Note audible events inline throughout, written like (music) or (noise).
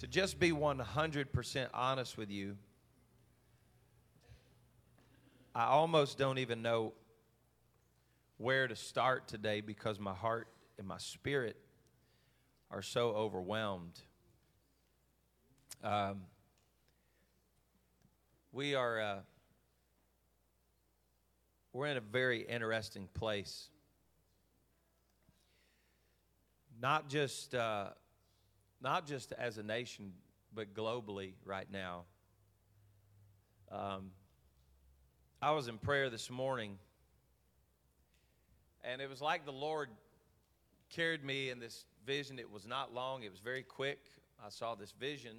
To just be 100% honest with you, I almost don't even know where to start today because my heart and my spirit are so overwhelmed. Um, we are uh, we're in a very interesting place. Not just uh, not just as a nation, but globally right now. Um, I was in prayer this morning, and it was like the Lord carried me in this vision. It was not long, it was very quick. I saw this vision,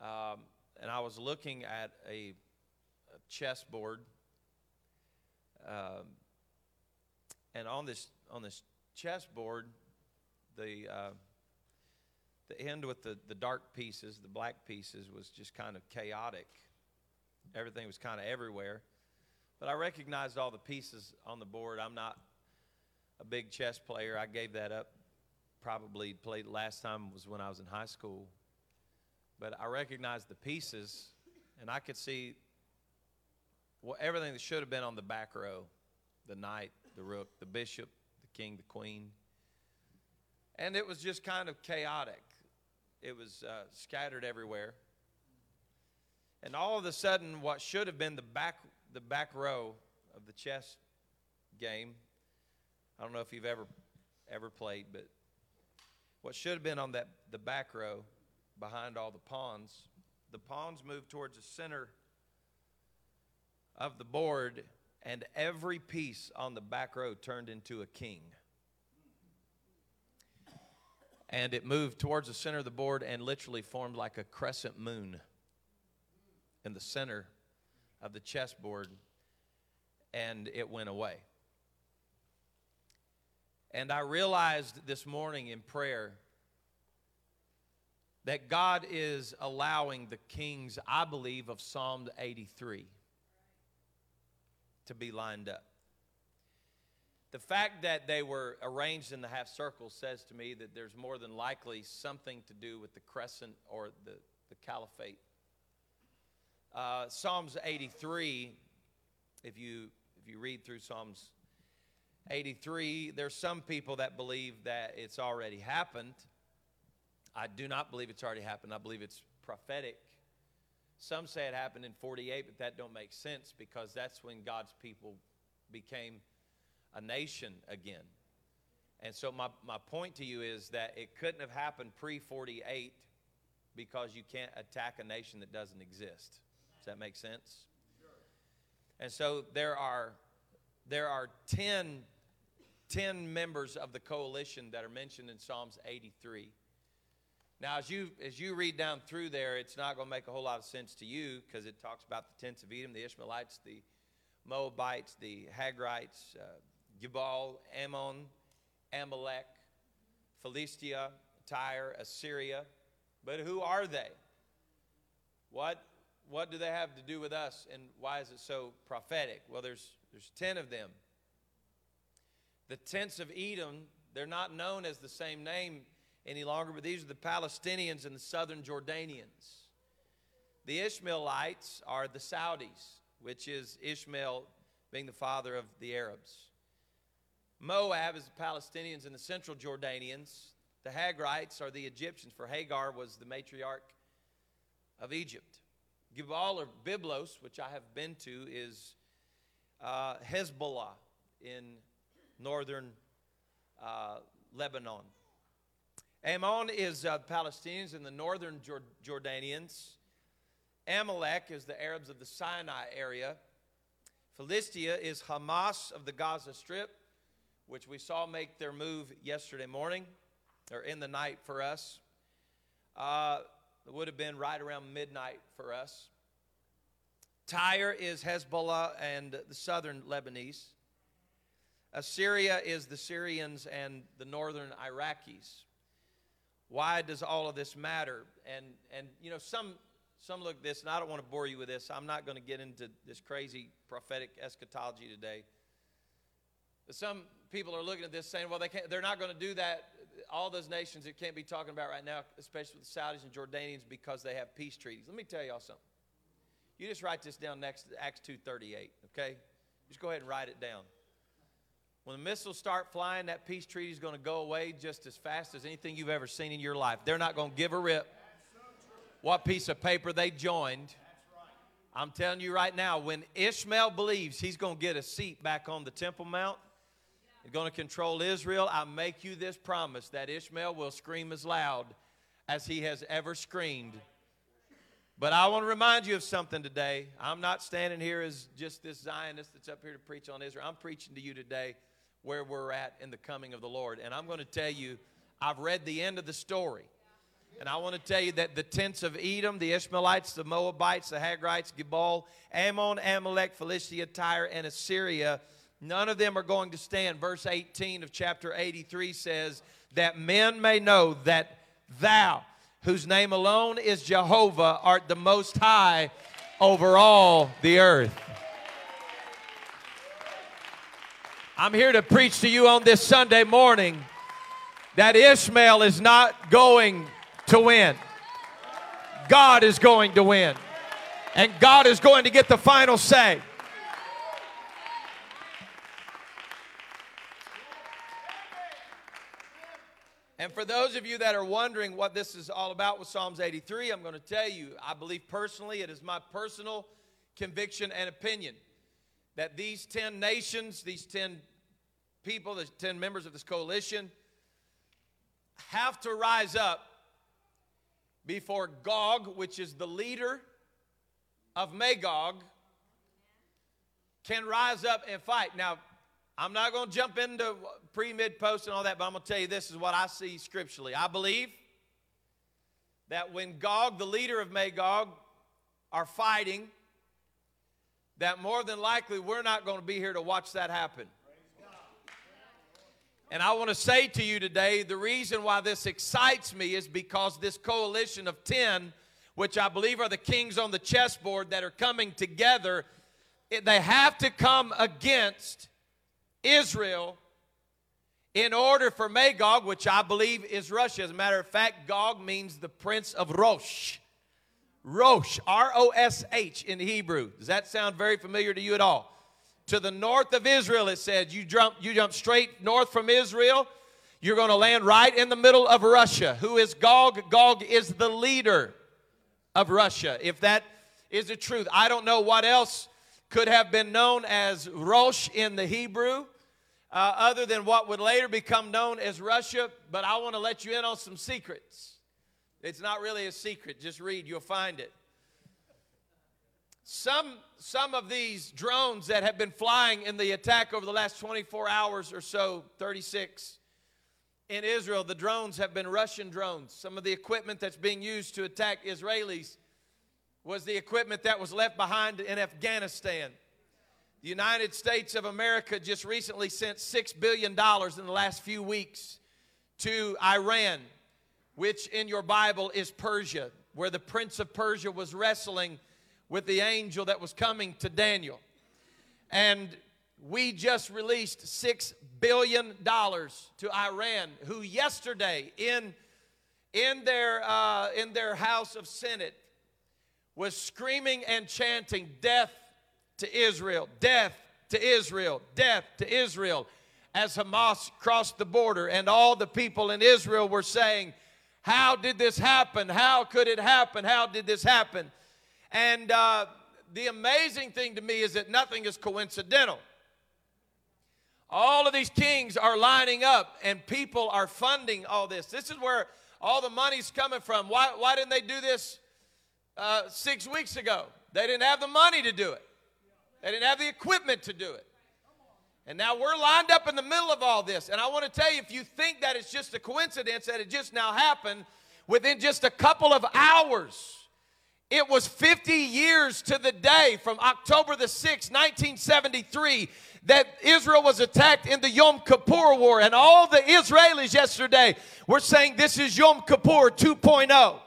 um, and I was looking at a, a chessboard. Um, and on this on this chessboard, the uh, the end with the, the dark pieces, the black pieces, was just kind of chaotic. Everything was kind of everywhere. But I recognized all the pieces on the board. I'm not a big chess player. I gave that up. Probably played last time was when I was in high school. But I recognized the pieces, and I could see well, everything that should have been on the back row the knight, the rook, the bishop, the king, the queen. And it was just kind of chaotic, it was uh, scattered everywhere. And all of a sudden, what should have been the back, the back row of the chess game, I don't know if you've ever, ever played, but what should have been on that, the back row behind all the pawns, the pawns moved towards the center of the board, and every piece on the back row turned into a king. And it moved towards the center of the board and literally formed like a crescent moon in the center of the chessboard, and it went away. And I realized this morning in prayer that God is allowing the kings, I believe, of Psalm 83 to be lined up. The fact that they were arranged in the half circle says to me that there's more than likely something to do with the crescent or the, the caliphate uh, Psalms 83, if you, if you read through Psalms 83, there's some people that believe that it's already happened. I do not believe it's already happened. I believe it's prophetic. Some say it happened in 48, but that don't make sense because that's when God's people became a nation again. And so my, my point to you is that it couldn't have happened pre 48 because you can't attack a nation that doesn't exist. Does that make sense? And so there are there are 10, 10 members of the coalition that are mentioned in Psalms 83. Now, as you as you read down through there, it's not going to make a whole lot of sense to you because it talks about the tents of Edom, the Ishmaelites, the Moabites, the Hagrites, uh, Gebal, Ammon, Amalek, Philistia, Tyre, Assyria. But who are they? What what do they have to do with us and why is it so prophetic? Well, there's, there's 10 of them. The tents of Edom, they're not known as the same name any longer, but these are the Palestinians and the southern Jordanians. The Ishmaelites are the Saudis, which is Ishmael being the father of the Arabs. Moab is the Palestinians and the central Jordanians. The Hagrites are the Egyptians, for Hagar was the matriarch of Egypt. Gebal or Byblos, which I have been to, is uh, Hezbollah in northern uh, Lebanon. Ammon is uh, Palestinians and the northern Jordanians. Amalek is the Arabs of the Sinai area. Philistia is Hamas of the Gaza Strip, which we saw make their move yesterday morning, or in the night for us. Uh, it would have been right around midnight for us. Tyre is Hezbollah and the southern Lebanese. Assyria is the Syrians and the northern Iraqis. Why does all of this matter? And and you know some some look at this, and I don't want to bore you with this. I'm not going to get into this crazy prophetic eschatology today. But some people are looking at this saying, well, they can't, they're not going to do that all those nations that can't be talking about right now, especially the Saudis and Jordanians, because they have peace treaties. Let me tell y'all something. You just write this down next to Acts 2.38, okay? Just go ahead and write it down. When the missiles start flying, that peace treaty is going to go away just as fast as anything you've ever seen in your life. They're not going to give a rip what piece of paper they joined. I'm telling you right now, when Ishmael believes he's going to get a seat back on the Temple Mount, he's going to control Israel, I make you this promise that Ishmael will scream as loud as he has ever screamed. But I want to remind you of something today. I'm not standing here as just this Zionist that's up here to preach on Israel. I'm preaching to you today where we're at in the coming of the Lord. And I'm going to tell you, I've read the end of the story. And I want to tell you that the tents of Edom, the Ishmaelites, the Moabites, the Hagrites, Gebal, Ammon, Amalek, Philistia, Tyre, and Assyria, none of them are going to stand. Verse 18 of chapter 83 says, That men may know that thou, whose name alone is Jehovah, art the most high over all the earth. I'm here to preach to you on this Sunday morning that Ishmael is not going to win. God is going to win. And God is going to get the final say. And for those of you that are wondering what this is all about with Psalms 83, I'm going to tell you, I believe personally, it is my personal conviction and opinion that these 10 nations, these 10 people, the 10 members of this coalition, have to rise up before Gog, which is the leader of Magog, can rise up and fight. Now, I'm not going to jump into pre, mid, post, and all that, but I'm going to tell you this is what I see scripturally. I believe that when Gog, the leader of Magog, are fighting, that more than likely we're not going to be here to watch that happen. And I want to say to you today the reason why this excites me is because this coalition of 10, which I believe are the kings on the chessboard that are coming together, they have to come against Israel in order for Magog, which I believe is Russia. As a matter of fact, Gog means the prince of Rosh. Rosh, R O S H in Hebrew. Does that sound very familiar to you at all? To the north of Israel, it said, you jump, you jump straight north from Israel, you're going to land right in the middle of Russia. Who is Gog? Gog is the leader of Russia. If that is the truth, I don't know what else could have been known as Rosh in the Hebrew, uh, other than what would later become known as Russia. But I want to let you in on some secrets. It's not really a secret, just read, you'll find it. Some, some of these drones that have been flying in the attack over the last 24 hours or so, 36, in Israel, the drones have been Russian drones. Some of the equipment that's being used to attack Israelis was the equipment that was left behind in Afghanistan. The United States of America just recently sent $6 billion in the last few weeks to Iran, which in your Bible is Persia, where the prince of Persia was wrestling with the angel that was coming to Daniel. And we just released $6 billion to Iran, who yesterday in, in, their, uh, in their House of Senate was screaming and chanting, Death to Israel, death to Israel, death to Israel, as Hamas crossed the border. And all the people in Israel were saying, How did this happen? How could it happen? How did this happen? And uh, the amazing thing to me is that nothing is coincidental. All of these kings are lining up and people are funding all this. This is where all the money's coming from. Why, why didn't they do this uh, six weeks ago? They didn't have the money to do it, they didn't have the equipment to do it. And now we're lined up in the middle of all this. And I want to tell you if you think that it's just a coincidence that it just now happened, within just a couple of hours, it was 50 years to the day from October the 6th, 1973, that Israel was attacked in the Yom Kippur War. And all the Israelis yesterday were saying this is Yom Kippur 2.0.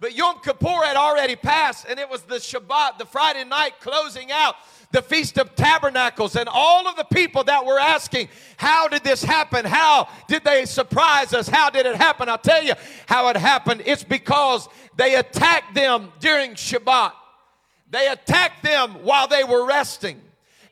But Yom Kippur had already passed, and it was the Shabbat, the Friday night closing out the Feast of Tabernacles, and all of the people that were asking, How did this happen? How did they surprise us? How did it happen? I'll tell you how it happened. It's because they attacked them during Shabbat, they attacked them while they were resting,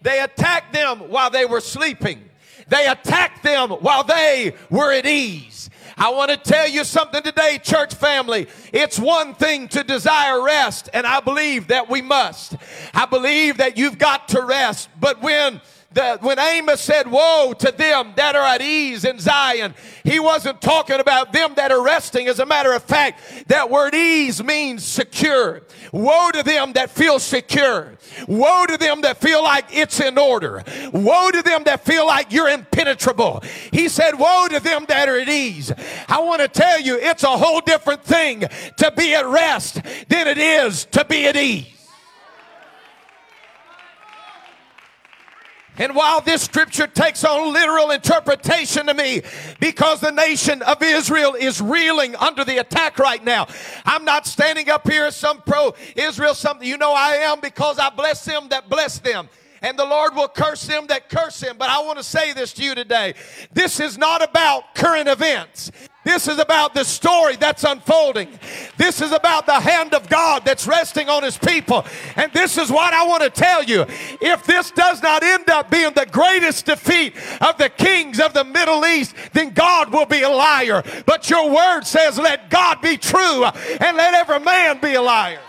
they attacked them while they were sleeping. They attacked them while they were at ease. I want to tell you something today, church family. It's one thing to desire rest, and I believe that we must. I believe that you've got to rest, but when the, when Amos said, Woe to them that are at ease in Zion, he wasn't talking about them that are resting. As a matter of fact, that word ease means secure. Woe to them that feel secure. Woe to them that feel like it's in order. Woe to them that feel like you're impenetrable. He said, Woe to them that are at ease. I want to tell you, it's a whole different thing to be at rest than it is to be at ease. And while this scripture takes on literal interpretation to me, because the nation of Israel is reeling under the attack right now, I'm not standing up here as some pro Israel, something you know I am because I bless them that bless them and the Lord will curse them that curse him. But I want to say this to you today. This is not about current events. This is about the story that's unfolding. This is about the hand of God that's resting on his people. And this is what I want to tell you. If this does not end up being the greatest defeat of the kings of the Middle East, then God will be a liar. But your word says, let God be true and let every man be a liar.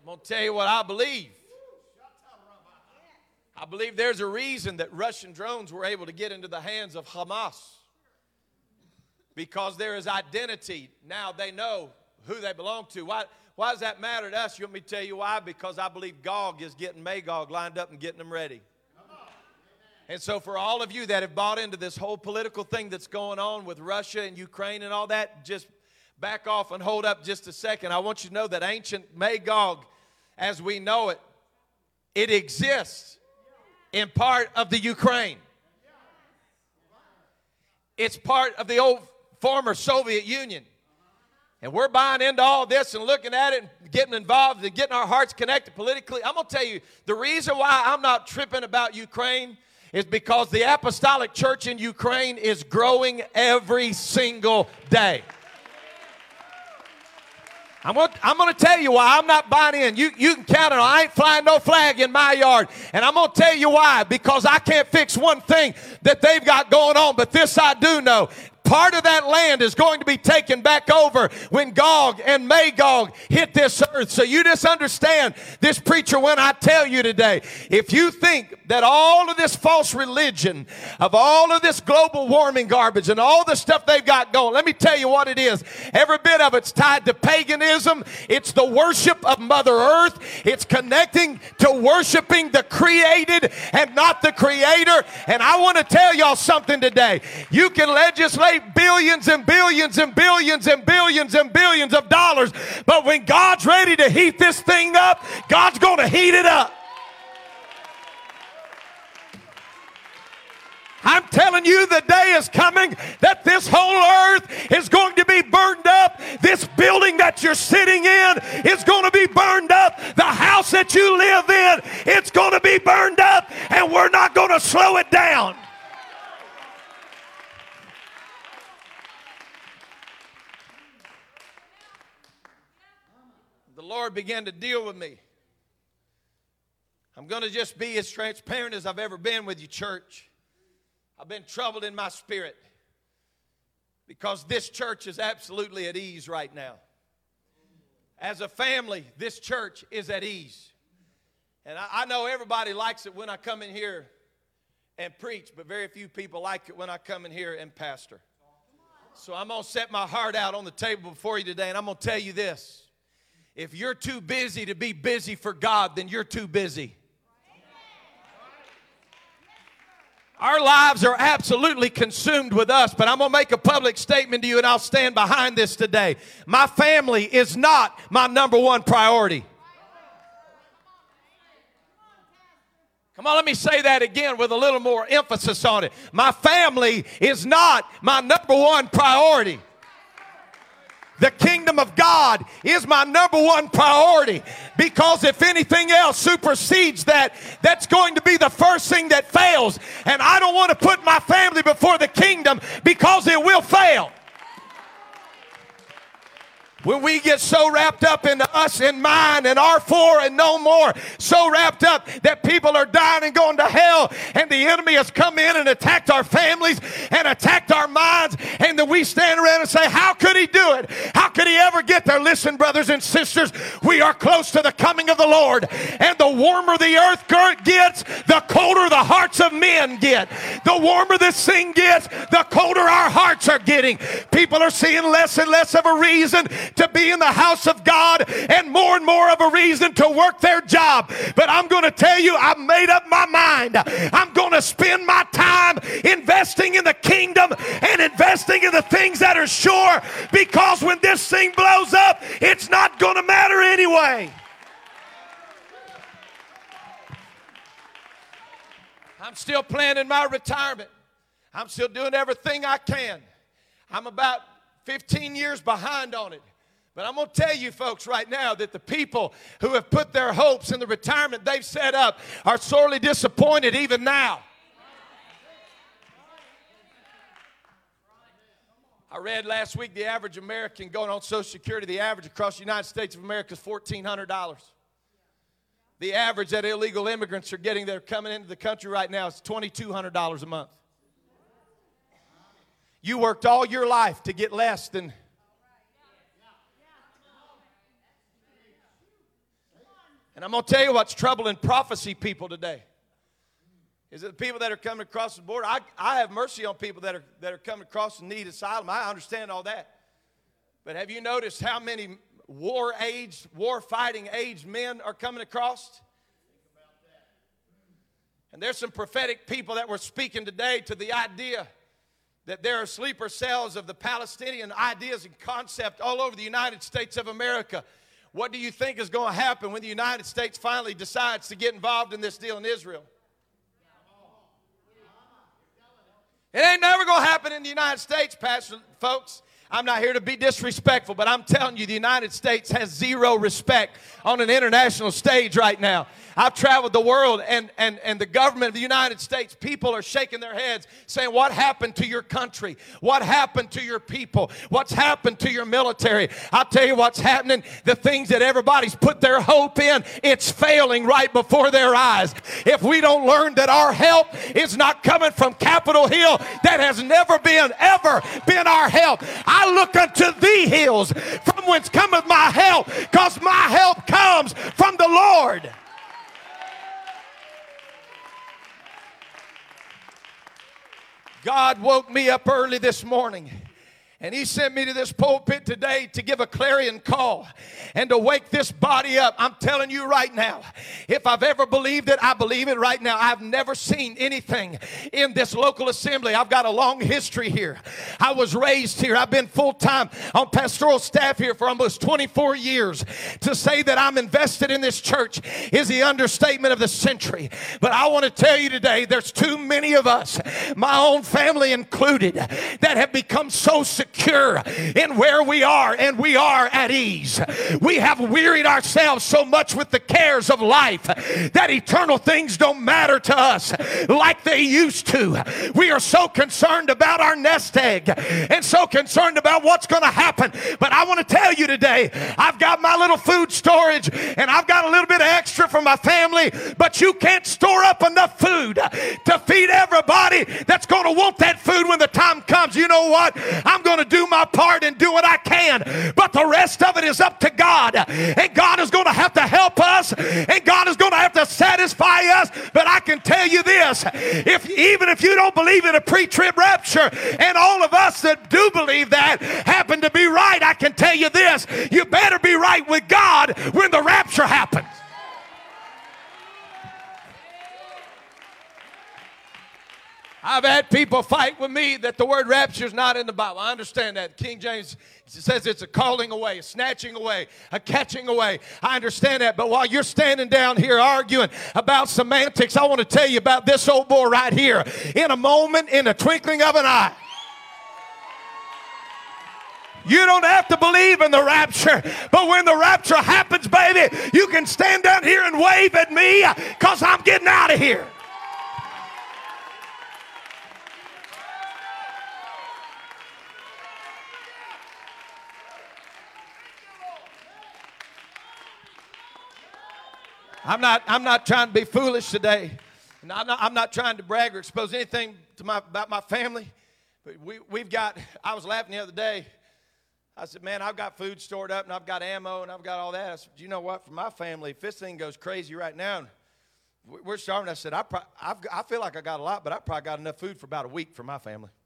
I'm going to tell you what I believe. I believe there's a reason that Russian drones were able to get into the hands of Hamas because there is identity. Now they know who they belong to. Why, why does that matter to us? You want me to tell you why? Because I believe Gog is getting Magog lined up and getting them ready. And so, for all of you that have bought into this whole political thing that's going on with Russia and Ukraine and all that, just back off and hold up just a second. I want you to know that ancient Magog, as we know it, it exists in part of the Ukraine. It's part of the old former Soviet Union. And we're buying into all this and looking at it and getting involved and getting our hearts connected politically. I'm going to tell you the reason why I'm not tripping about Ukraine is because the apostolic church in Ukraine is growing every single day. I'm going, to, I'm to tell you why I'm not buying in. You, you can count it. I ain't flying no flag in my yard. And I'm going to tell you why. Because I can't fix one thing that they've got going on. But this I do know part of that land is going to be taken back over when Gog and Magog hit this earth. So you just understand this preacher when I tell you today, if you think that all of this false religion, of all of this global warming garbage and all the stuff they've got going, let me tell you what it is. Every bit of it's tied to paganism. It's the worship of Mother Earth. It's connecting to worshiping the created and not the creator. And I want to tell y'all something today. You can legislate billions and billions and billions and billions and billions of dollars. But when God's ready to heat this thing up, God's going to heat it up. I'm telling you, the day is coming that this whole earth is going to be burned up. This building that you're sitting in is going to be burned up. The house that you live in, it's going to be burned up, and we're not going to slow it down. Lord began to deal with me. I'm going to just be as transparent as I've ever been with you, church. I've been troubled in my spirit because this church is absolutely at ease right now. As a family, this church is at ease. And I, I know everybody likes it when I come in here and preach, but very few people like it when I come in here and pastor. So I'm going to set my heart out on the table before you today, and I'm going to tell you this. If you're too busy to be busy for God, then you're too busy. Our lives are absolutely consumed with us, but I'm going to make a public statement to you and I'll stand behind this today. My family is not my number one priority. Come on, let me say that again with a little more emphasis on it. My family is not my number one priority. The kingdom of God is my number one priority because if anything else supersedes that, that's going to be the first thing that fails. And I don't want to put my family before the kingdom because it will fail. When we get so wrapped up in us and mine and our four and no more, so wrapped up that people are dying and going to hell, and the enemy has come in and attacked our families and attacked our minds, and then we stand around and say, How could he do it? How could he ever get there? Listen, brothers and sisters, we are close to the coming of the Lord, and the warmer the earth gets, the colder the hearts of men get. The warmer this thing gets, the colder our hearts are getting. People are seeing less and less of a reason to be in the house of God and more and more of a reason to work their job. But I'm going to tell you, I've made up my mind. I'm going to spend my time investing in the kingdom and investing in the things that are sure because when this thing blows up, it's not going to matter anyway. I'm still planning my retirement. I'm still doing everything I can. I'm about 15 years behind on it. But I'm going to tell you folks right now that the people who have put their hopes in the retirement they've set up are sorely disappointed even now. I read last week the average American going on Social Security, the average across the United States of America is $1,400. The average that illegal immigrants are getting that are coming into the country right now is $2,200 a month. You worked all your life to get less than And I'm going to tell you what's troubling prophecy people today. Is it the people that are coming across the border? I, I have mercy on people that are, that are coming across and need asylum. I understand all that. But have you noticed how many war aged, war fighting aged men are coming across? And there's some prophetic people that were speaking today to the idea that there are sleeper cells of the Palestinian ideas and concept all over the United States of America what do you think is going to happen when the United States finally decides to get involved in this deal in Israel? It ain't never going to happen in the United States, Pastor folks. I'm not here to be disrespectful, but I'm telling you, the United States has zero respect on an international stage right now. I've traveled the world, and, and, and the government of the United States, people are shaking their heads saying, What happened to your country? What happened to your people? What's happened to your military? I'll tell you what's happening. The things that everybody's put their hope in, it's failing right before their eyes. If we don't learn that our help is not coming from Capitol Hill, that has never been, ever been our help. Look unto thee hills from whence cometh my help, because my help comes from the Lord. God woke me up early this morning and he sent me to this pulpit today to give a clarion call and to wake this body up. I'm telling you right now, if I've ever believed it, I believe it right now. I've never seen anything in this local assembly. I've got a long history here. I was raised here. I've been full time on pastoral staff here for almost 24 years. To say that I'm invested in this church is the understatement of the century. But I want to tell you today, there's too many of us, my own family included, that have become so secure secure in where we are and we are at ease. We have wearied ourselves so much with the cares of life that eternal things don't matter to us like they used to. We are so concerned about our nest egg and so concerned about what's going to happen. But I want to tell you today, I've got my little food storage and I've got a little bit of extra for my family, but you can't store up enough food to feed everybody that's going to want that food when the time comes. You know what? I'm going going to do my part and do what I can, but the rest of it is up to God. And God is going to have to help us, and God is going to have to satisfy us. But I can tell you this if even if you don't believe in a pre trib rapture, and all of us that do believe that happen to be right, I can tell you this you better be right with God when the rapture happens. I've had people fight with me that the word rapture is not in the Bible. I understand that. King James says it's a calling away, a snatching away, a catching away. I understand that. But while you're standing down here arguing about semantics, I want to tell you about this old boy right here. In a moment, in a twinkling of an eye. You don't have to believe in the rapture, but when the rapture happens, baby, you can stand down here and wave at me because I'm getting out of here. I'm not, I'm not trying to be foolish today. And I'm not, I'm not trying to brag or expose anything to my, about my family. But we, we've got, I was laughing the other day. I said, man, I've got food stored up and I've got ammo and I've got all that. I said, you know what? For my family, if this thing goes crazy right now, we're starving. I said, I, pro- I feel like I got a lot, but I probably got enough food for about a week for my family. (laughs)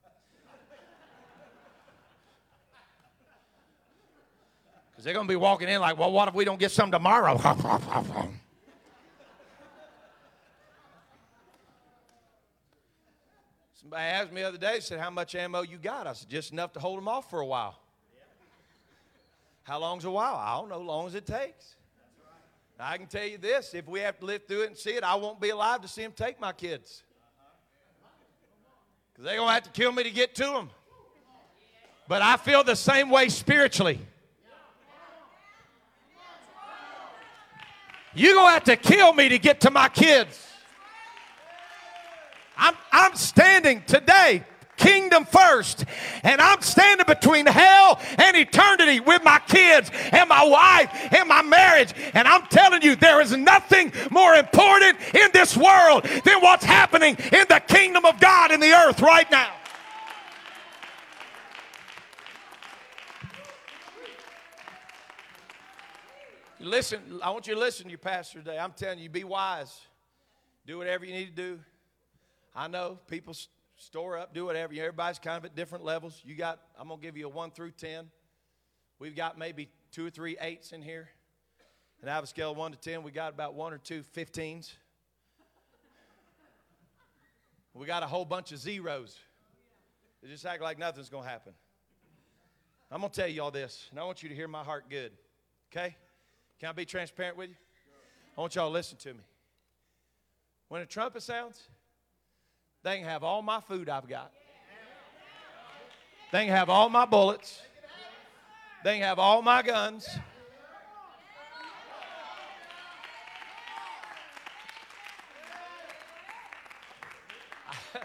Because they're going to be walking in like, well, what if we don't get some tomorrow? (laughs) Somebody asked me the other day, said, How much ammo you got? I said, Just enough to hold them off for a while. How long's a while? I don't know, long as it takes. I can tell you this if we have to live through it and see it, I won't be alive to see them take my kids. Because they're going to have to kill me to get to them. But I feel the same way spiritually. You're going to have to kill me to get to my kids. I'm, I'm standing today kingdom first. And I'm standing between hell and eternity with my kids and my wife and my marriage. And I'm telling you, there is nothing more important in this world than what's happening in the kingdom of God in the earth right now. Listen, I want you to listen to your pastor today. I'm telling you, be wise. Do whatever you need to do. I know people store up, do whatever. Everybody's kind of at different levels. You got, I'm going to give you a 1 through 10. We've got maybe two or three eights in here. And I have a scale of 1 to 10. We got about one or two 15s. We got a whole bunch of zeros. They just act like nothing's going to happen. I'm going to tell you all this, and I want you to hear my heart good. Okay? Can I be transparent with you? I want y'all to listen to me. When a trumpet sounds, they can have all my food I've got. They can have all my bullets. They can have all my guns. (laughs)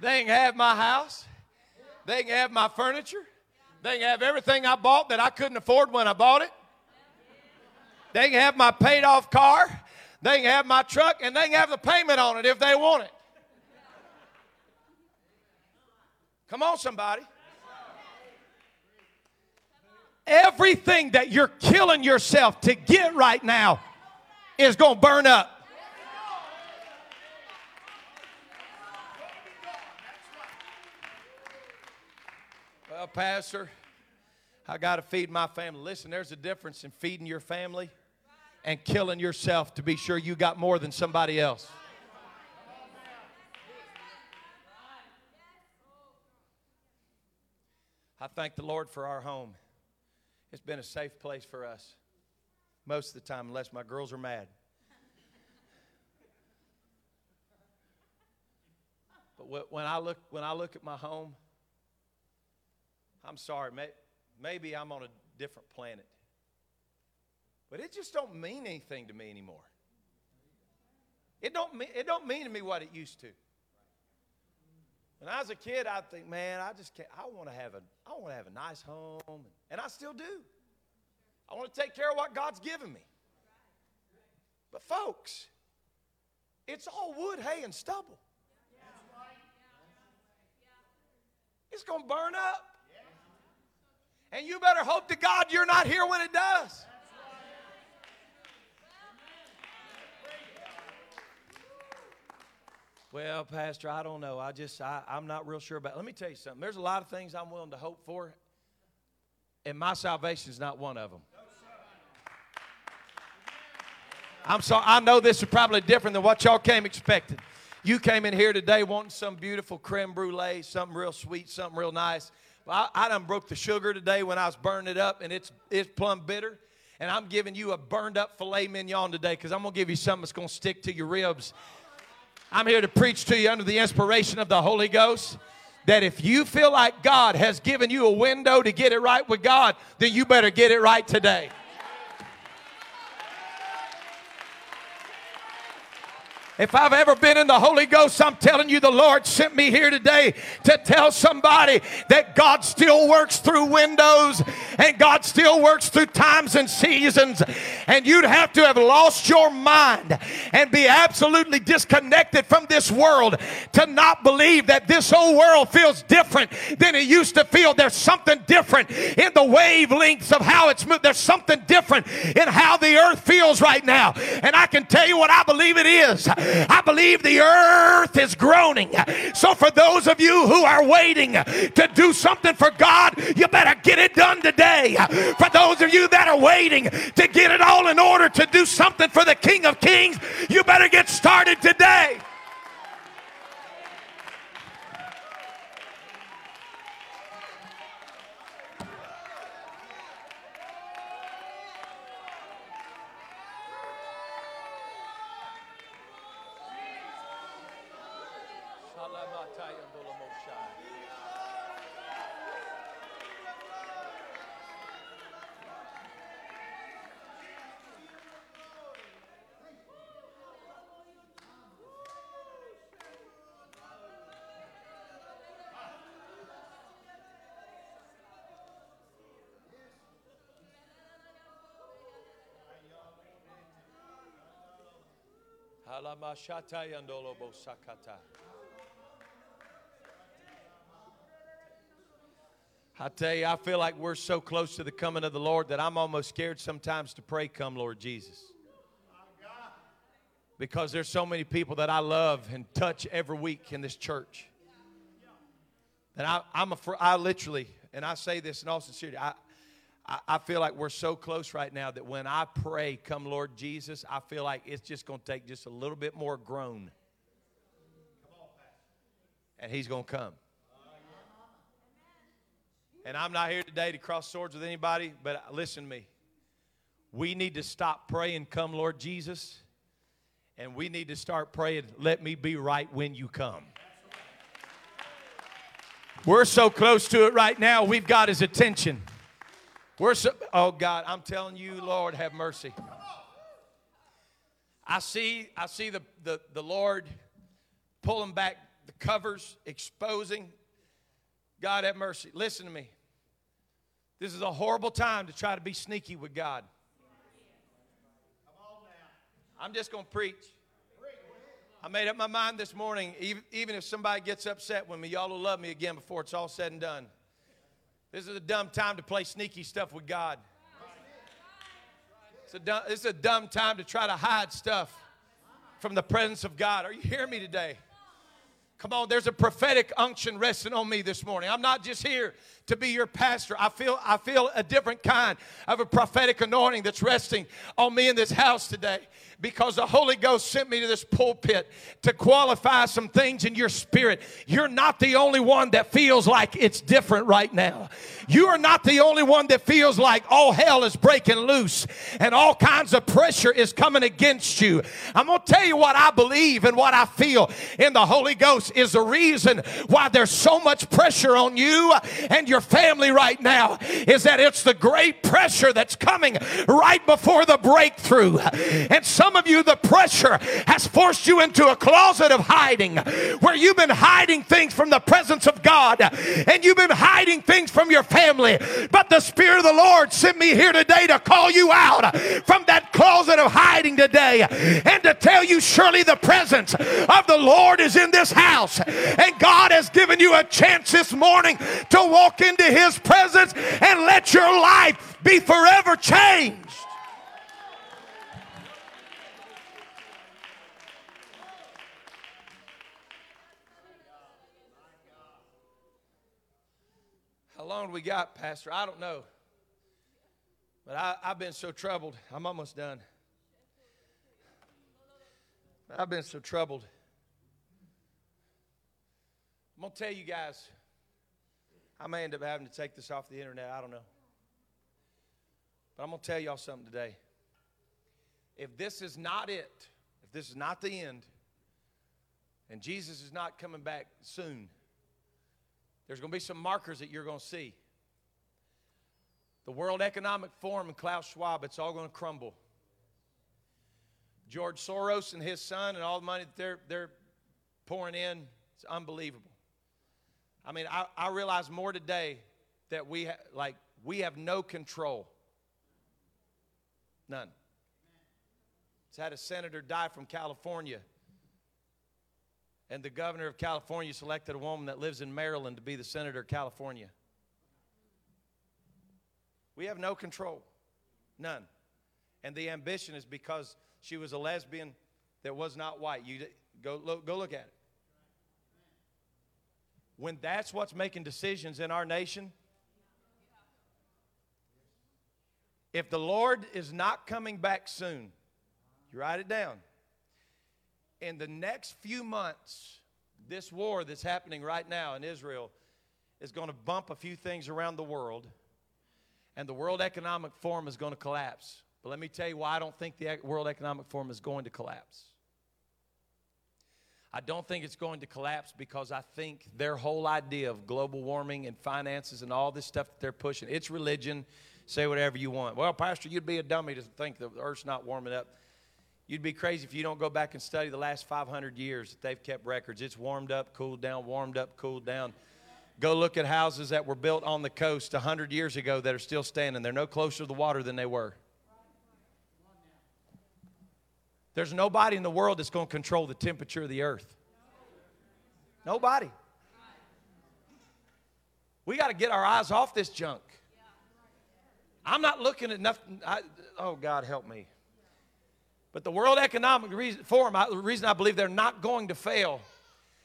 they can have my house. They can have my furniture. They can have everything I bought that I couldn't afford when I bought it. They can have my paid off car. They can have my truck and they can have the payment on it if they want it. Come on, somebody. Everything that you're killing yourself to get right now is going to burn up. Well, Pastor, I got to feed my family. Listen, there's a difference in feeding your family and killing yourself to be sure you got more than somebody else. I thank the Lord for our home. It's been a safe place for us most of the time, unless my girls are mad. But when I look, when I look at my home, I'm sorry, maybe I'm on a different planet. But it just don't mean anything to me anymore. It don't mean, it don't mean to me what it used to. When I was a kid, I'd think, man, I just can't, I want to have a, I want to have a nice home, and I still do. I want to take care of what God's given me. But folks, it's all wood, hay, and stubble. It's going to burn up. And you better hope to God you're not here when it does. Well, Pastor, I don't know. I just, I, I'm not real sure about it. Let me tell you something. There's a lot of things I'm willing to hope for, and my salvation is not one of them. I'm sorry, I know this is probably different than what y'all came expecting. You came in here today wanting some beautiful creme brulee, something real sweet, something real nice. Well, I, I done broke the sugar today when I was burning it up, and it's, it's plumb bitter. And I'm giving you a burned up filet mignon today because I'm to give you something that's to stick to your ribs. I'm here to preach to you under the inspiration of the Holy Ghost that if you feel like God has given you a window to get it right with God, then you better get it right today. If I've ever been in the Holy Ghost, I'm telling you, the Lord sent me here today to tell somebody that God still works through windows and God still works through times and seasons. And you'd have to have lost your mind and be absolutely disconnected from this world to not believe that this whole world feels different than it used to feel. There's something different in the wavelengths of how it's moved. There's something different in how the earth feels right now. And I can tell you what I believe it is. I believe the earth is groaning. So, for those of you who are waiting to do something for God, you better get it done today. For those of you that are waiting to get it all in order to do something for the King of Kings, you better get started today. I tell you, I feel like we're so close to the coming of the Lord that I'm almost scared sometimes to pray, Come, Lord Jesus. Because there's so many people that I love and touch every week in this church. And I, I'm a, I literally, and I say this in all sincerity, I, I, feel like we're so close right now that when I pray, come Lord Jesus, I feel like it's just going to take just a little bit more groan. And He's going to come. And I'm not here today to cross swords with anybody, but listen to me. We need to stop praying, Come Lord Jesus, and we need to start praying, Let me be right when you come. We're so close to it right now, we've got His attention. We're so, oh God, I'm telling you, Lord, have mercy. I see, I see the, the, the Lord pulling back the covers, exposing. God have mercy. Listen to me. This is a horrible time to try to be sneaky with God. I'm just going to preach. I made up my mind this morning, even, even if somebody gets upset with me, y'all will love me again before it's all said and done. This is a dumb time to play sneaky stuff with God. It's a dumb, is a dumb time to try to hide stuff from the presence of God. Are you hearing me today? Come on, there's a prophetic unction resting on me this morning. I'm not just here to be your pastor. I feel I feel a different kind of a prophetic anointing that's resting on me in this house today because the Holy Ghost sent me to this pulpit to qualify some things in your spirit. You're not the only one that feels like it's different right now. You are not the only one that feels like all hell is breaking loose and all kinds of pressure is coming against you. I'm going to tell you what I believe and what I feel in the Holy Ghost is the reason why there's so much pressure on you and your family right now is that it's the great pressure that's coming right before the breakthrough. And some of you, the pressure has forced you into a closet of hiding where you've been hiding things from the presence of God and you've been hiding things from your family. But the Spirit of the Lord sent me here today to call you out from that closet of hiding today and to tell you surely the presence of the Lord is in this house. And God has given you a chance this morning to walk into His presence and let your life be forever changed. Long we got, Pastor? I don't know. But I, I've been so troubled. I'm almost done. I've been so troubled I'm going to tell you guys, I may end up having to take this off the internet. I don't know. But I'm going to tell y'all something today. If this is not it, if this is not the end, and Jesus is not coming back soon, there's going to be some markers that you're going to see. The World Economic Forum and Klaus Schwab, it's all going to crumble. George Soros and his son and all the money that they're, they're pouring in, it's unbelievable. I mean, I, I realize more today that we, ha- like, we have no control. None. It's had a senator die from California and the governor of California selected a woman that lives in Maryland to be the senator of California. We have no control, none. And the ambition is because she was a lesbian that was not white. You go look, go look at it. When that's what's making decisions in our nation, if the Lord is not coming back soon, you write it down in the next few months, this war that's happening right now in Israel is going to bump a few things around the world, and the World Economic Forum is going to collapse. But let me tell you why I don't think the World Economic Forum is going to collapse. I don't think it's going to collapse because I think their whole idea of global warming and finances and all this stuff that they're pushing, it's religion, say whatever you want. Well, Pastor, you'd be a dummy to think the earth's not warming up. You'd be crazy if you don't go back and study the last 500 years that they've kept records. It's warmed up, cooled down, warmed up, cooled down. Go look at houses that were built on the coast 100 years ago that are still standing. They're no closer to the water than they were. There's nobody in the world that's going to control the temperature of the earth. Nobody. We got to get our eyes off this junk. I'm not looking at nothing. I, oh, God, help me. But the World Economic Forum, the reason I believe they're not going to fail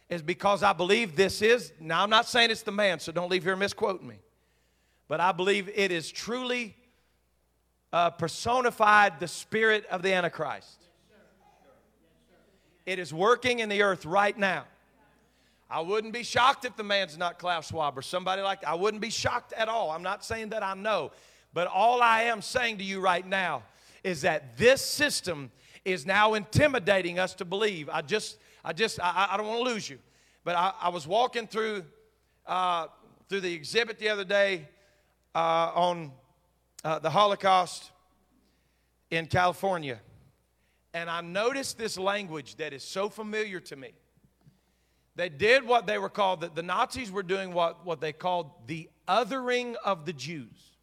is because I believe this is, now I'm not saying it's the man, so don't leave here misquoting me. But I believe it is truly uh, personified the spirit of the Antichrist. It is working in the earth right now. I wouldn't be shocked if the man's not Klaus Schwab or somebody like that. I wouldn't be shocked at all. I'm not saying that I know. But all I am saying to you right now is that this system is now intimidating us to believe. I just, I just, I, I don't want to lose you. But I, I was walking through, uh, through the exhibit the other day uh, on uh, the Holocaust in California. And I noticed this language that is so familiar to me. They did what they were called, the, the Nazis were doing what, what they called the othering of the Jews.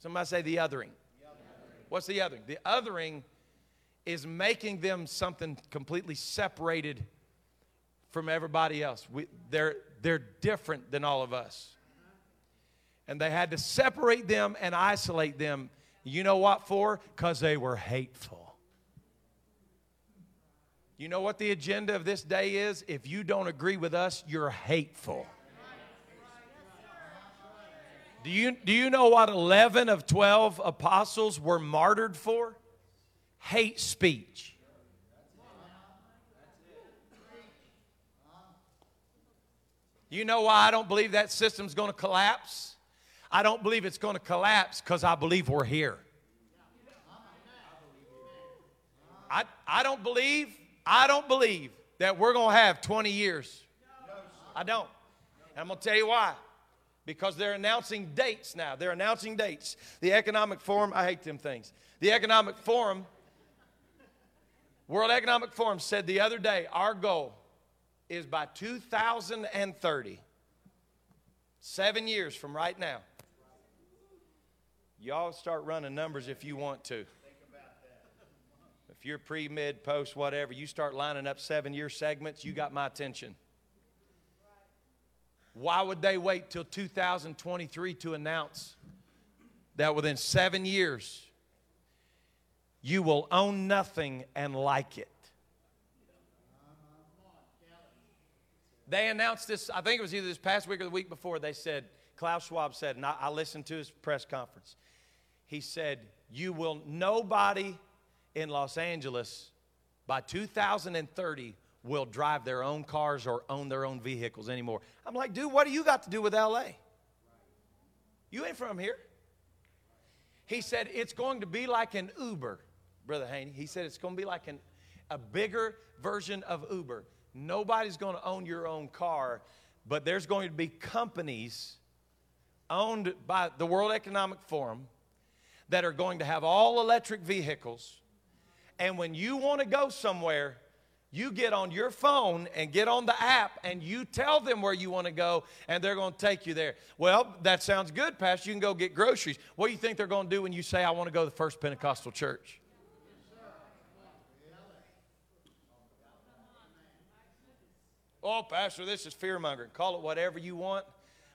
Somebody say the othering. What's the othering? The othering is making them something completely separated from everybody else. We, they're, they're different than all of us. And they had to separate them and isolate them. You know what for? Because they were hateful. You know what the agenda of this day is? If you don't agree with us, you're hateful. Do you, do you know what 11 of 12 apostles were martyred for? Hate speech. You know why I don't believe that system's going to collapse? I don't believe it's going to collapse because I believe we're here. I, I don't believe, I don't believe that we're going to have 20 years. I don't. And I'm going to tell you why. Because they're announcing dates now. They're announcing dates. The Economic Forum, I hate them things. The Economic Forum World Economic Forum said the other day our goal is by 2030, seven years from right now. Y'all start running numbers if you want to. If you're pre, mid, post, whatever, you start lining up seven year segments, you got my attention. Why would they wait till 2023 to announce that within seven years you will own nothing and like it. They announced this, I think it was either this past week or the week before. They said, Klaus Schwab said, and I, I listened to his press conference. He said, You will, nobody in Los Angeles by 2030 will drive their own cars or own their own vehicles anymore. I'm like, dude, what do you got to do with LA? You ain't from here. He said, it's going to be like an Uber, Brother Haney. He said, it's going to be like an, a bigger version of Uber. Nobody's going to own your own car, but there's going to be companies owned by the World Economic Forum that are going to have all electric vehicles. And when you want to go somewhere, you get on your phone and get on the app and you tell them where you want to go and they're going to take you there. Well, that sounds good, Pastor. You can go get groceries. What do you think they're going to do when you say, I want to go to the First Pentecostal Church? Oh, Pastor, this is fear mongering. Call it whatever you want,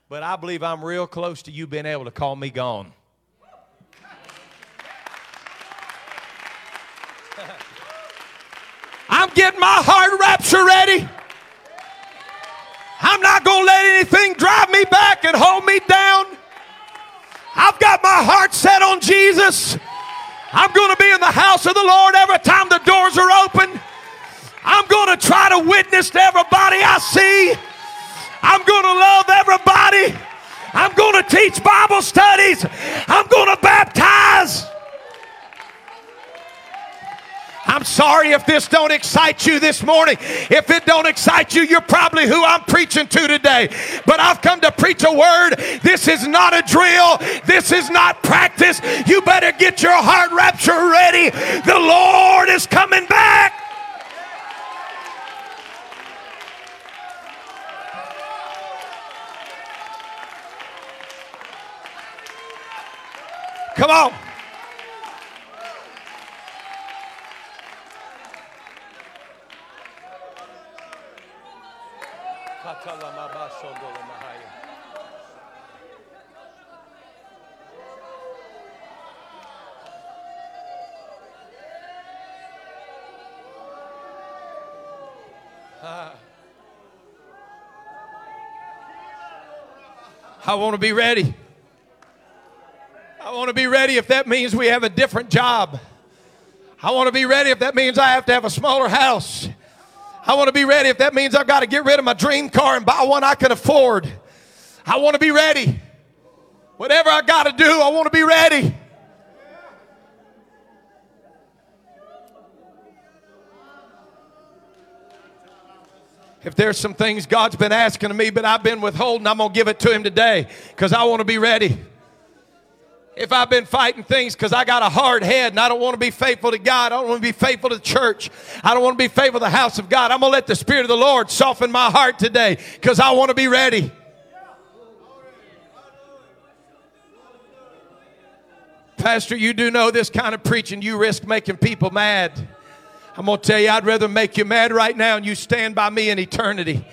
but I believe I'm real close to you being able to call me gone. (laughs) I'm getting my heart rapture ready. I'm not going to let anything drive me back and hold me down. I've got my heart set on Jesus. I'm going to be in the house of the Lord every time the doors are open. I'm going to try to witness to everybody I see. I'm going to love everybody. I'm going to teach Bible studies. I'm going to baptize. I'm sorry if this don't excite you this morning. If it don't excite you, you're probably who I'm preaching to today. But I've come to preach a word. This is not a drill. This is not practice. You better get your heart rapture ready. The Lord is coming back. Come on. I want to be ready. I want to be ready if that means we have a different job. I want to be ready if that means I have to have a smaller house. I want to be ready if that means I've got to get rid of my dream car and buy one I can afford. I want to be ready. Whatever I got to do, I want to be ready. If there's some things God's been asking of me, but I've been withholding, I'm going to give it to Him today because I want to be ready. If I've been fighting things because I got a hard head and I don't want to be faithful to God, I don't want to be faithful to the church, I don't want to be faithful to the house of God, I'm going to let the Spirit of the Lord soften my heart today because I want to be ready. Pastor, you do know this kind of preaching, you risk making people mad. I'm going to tell you, I'd rather make you mad right now and you stand by me in eternity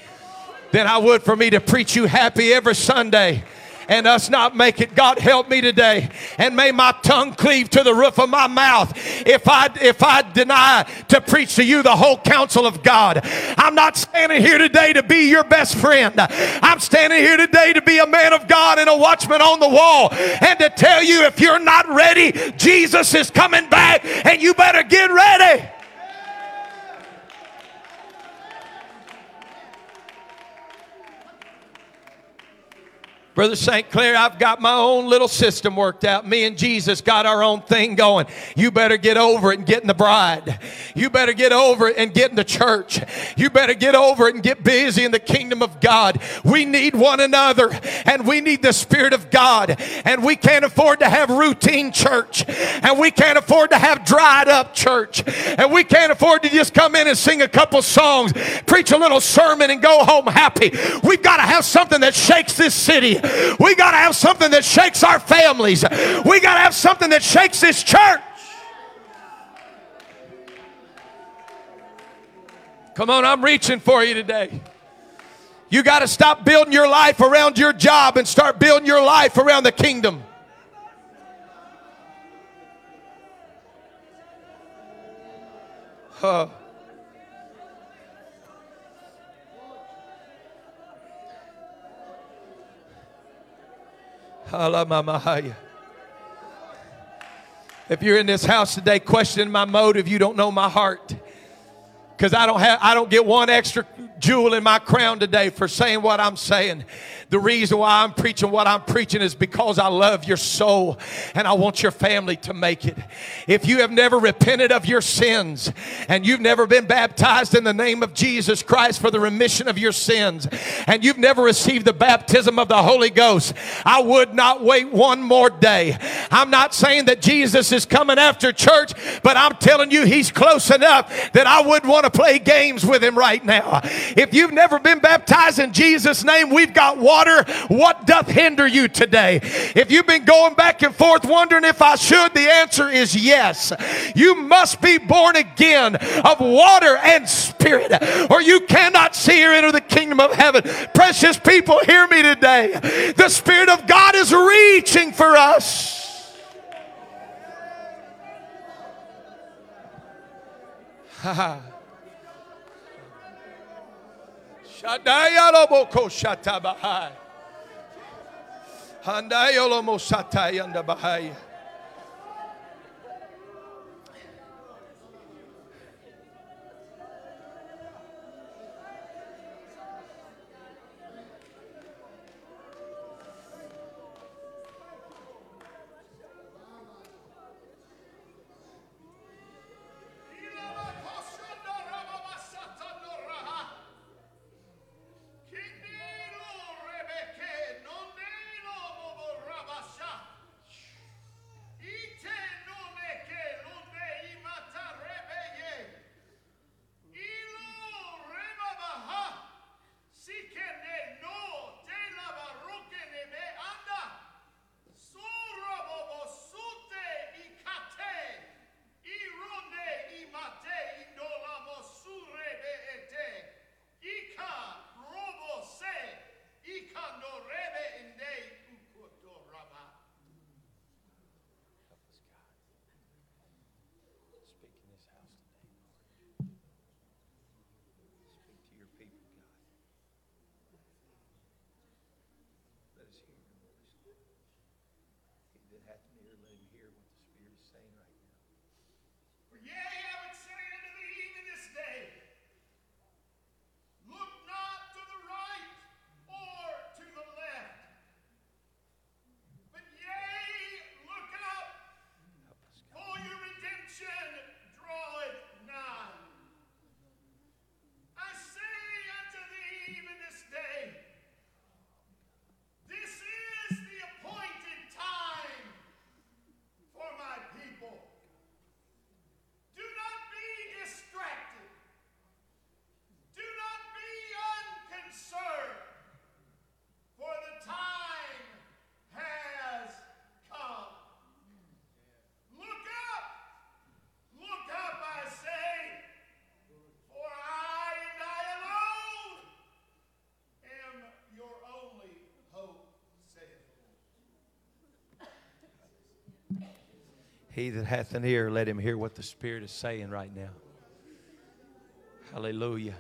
than I would for me to preach you happy every Sunday and us not make it. God help me today. And may my tongue cleave to the roof of my mouth if I if I deny to preach to you the whole counsel of God. I'm not standing here today to be your best friend. I'm standing here today to be a man of God and a watchman on the wall and to tell you if you're not ready, Jesus is coming back and you better get ready. Brother St. Clair, I've got my own little system worked out. Me and Jesus got our own thing going. You better get over it and get in the bride. You better get over it and get in the church. You better get over it and get busy in the kingdom of God. We need one another and we need the Spirit of God. And we can't afford to have routine church. And we can't afford to have dried up church. And we can't afford to just come in and sing a couple songs, preach a little sermon, and go home happy. We've got to have something that shakes this city. We got to have something that shakes our families. We got to have something that shakes this church. Come on, I'm reaching for you today. You got to stop building your life around your job and start building your life around the kingdom. Huh. If you're in this house today questioning my motive, you don't know my heart. because I don't have I don't get one extra jewel in my crown today for saying what I'm saying. The reason why I'm preaching what I'm preaching is because I love your soul and I want your family to make it. If you have never repented of your sins and you've never been baptized in the name of Jesus Christ for the remission of your sins and you've never received the baptism of the Holy Ghost, I would not wait one more day. I'm not saying that Jesus is coming after church, but I'm telling you he's close enough that I wouldn't want to play games with him right now. If you've never been baptized in Jesus' name, we've got water. What doth hinder you today? If you've been going back and forth wondering if I should, the answer is yes. You must be born again of water and spirit, or you cannot see or enter the kingdom of heaven. Precious people, hear me today. The Spirit of God is reaching for us. Ha (laughs) ha. Shadayaloboko He that hath an ear, let him hear what the Spirit is saying right now. Hallelujah.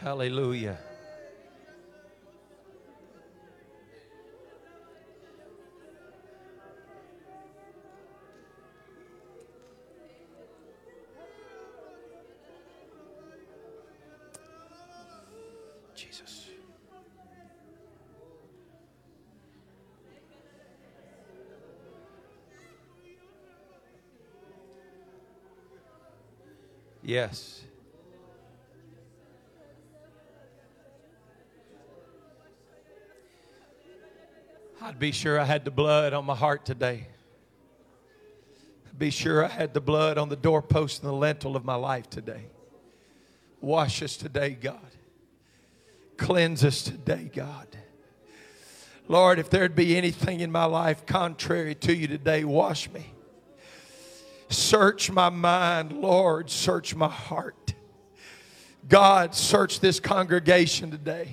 Hallelujah. Yes. I'd be sure I had the blood on my heart today. Be sure I had the blood on the doorpost and the lintel of my life today. Wash us today, God. Cleanse us today, God. Lord, if there'd be anything in my life contrary to you today, wash me. Search my mind, Lord. Search my heart. God, search this congregation today.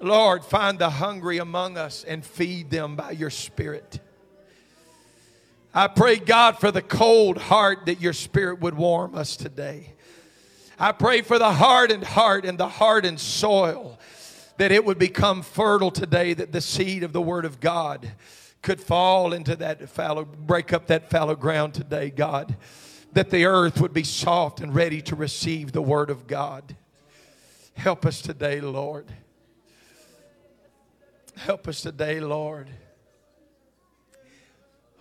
Lord, find the hungry among us and feed them by your Spirit. I pray, God, for the cold heart that your Spirit would warm us today. I pray for the hardened heart and the hardened soil that it would become fertile today, that the seed of the Word of God could fall into that fallow, break up that fallow ground today, God. That the earth would be soft and ready to receive the word of God. Help us today, Lord. Help us today, Lord.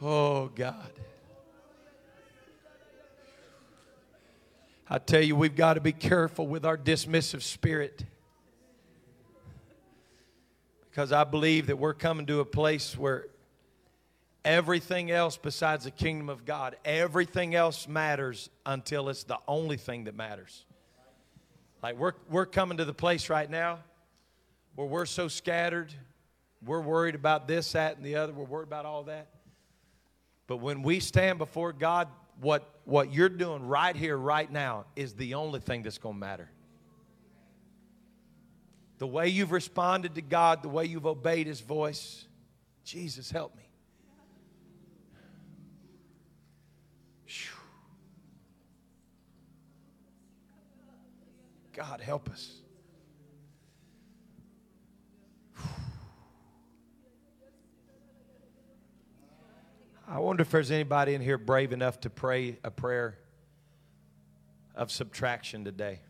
Oh, God. I tell you, we've got to be careful with our dismissive spirit. Because I believe that we're coming to a place where everything else besides the kingdom of God, everything else matters until it's the only thing that matters. Like we're, we're coming to the place right now where we're so scattered, we're worried about this, that, and the other, we're worried about all that. But when we stand before God, what, what you're doing right here, right now, is the only thing that's going to matter. The way you've responded to God, the way you've obeyed His voice, Jesus, help me. God, help us. I wonder if there's anybody in here brave enough to pray a prayer of subtraction today.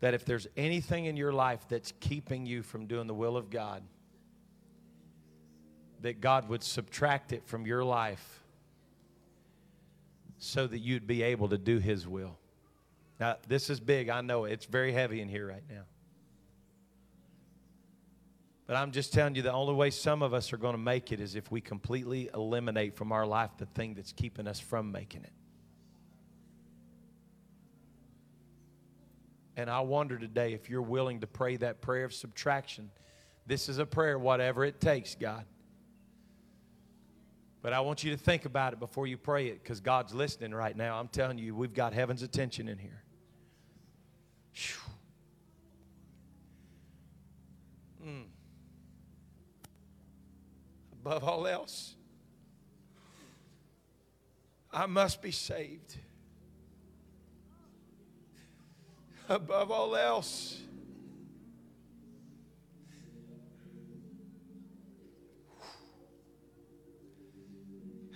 That if there's anything in your life that's keeping you from doing the will of God, that God would subtract it from your life so that you'd be able to do His will. Now, this is big, I know it's very heavy in here right now. But I'm just telling you, the only way some of us are going to make it is if we completely eliminate from our life the thing that's keeping us from making it. And I wonder today if you're willing to pray that prayer of subtraction. This is a prayer, whatever it takes, God. But I want you to think about it before you pray it because God's listening right now. I'm telling you, we've got heaven's attention in here. Mm. Above all else, I must be saved. Above all else,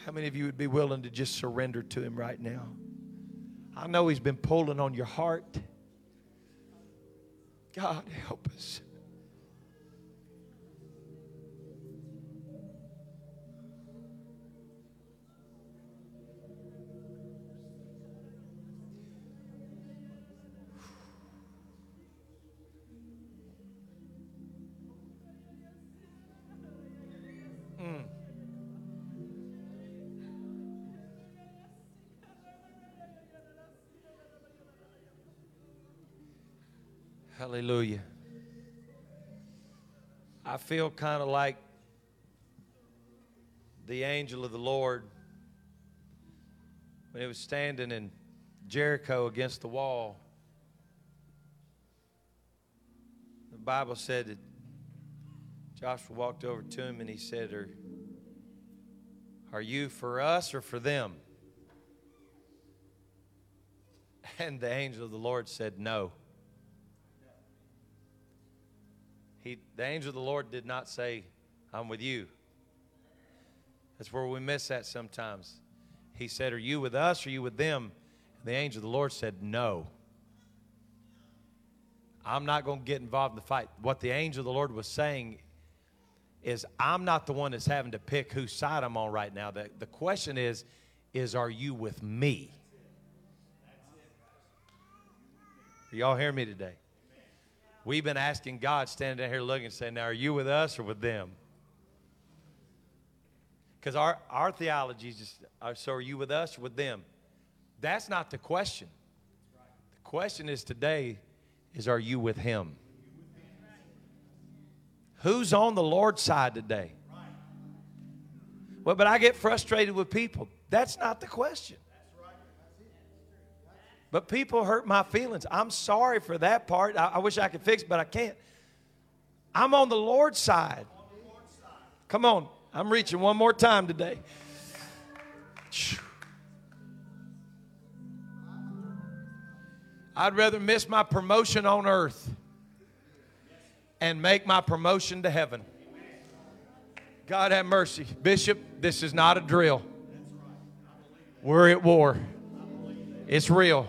How many of you would be willing to just surrender to Him right now? I know He's been pulling on your heart. God, help us. Feel kind of like the angel of the Lord when he was standing in Jericho against the wall. The Bible said that Joshua walked over to him and he said, Are, are you for us or for them? (laughs) And the angel of the Lord said, No. He, the angel of the Lord did not say, I'm with you. That's where we miss that sometimes. He said, Are you with us are you with them? And the angel of the Lord said, No. I'm not going to get involved in the fight. What the angel of the Lord was saying is, I'm not the one that's having to pick whose side I'm on right now. The, the question is, is are you with me? Are y'all hear me today? We've been asking God, standing down here looking, saying, Now, are you with us or with them? Because our, our theology is just, uh, so are you with us or with them? That's not the question. The question is today is, are you with Him? Who's on the Lord's side today? Well, but I get frustrated with people. That's not the question. But people hurt my feelings. I'm sorry for that part. I, I wish I could fix it, but I can't. I'm on the Lord's side. Come on. I'm reaching one more time today. I'd rather miss my promotion on earth and make my promotion to heaven. God have mercy. Bishop, this is not a drill. We're at war. It's real.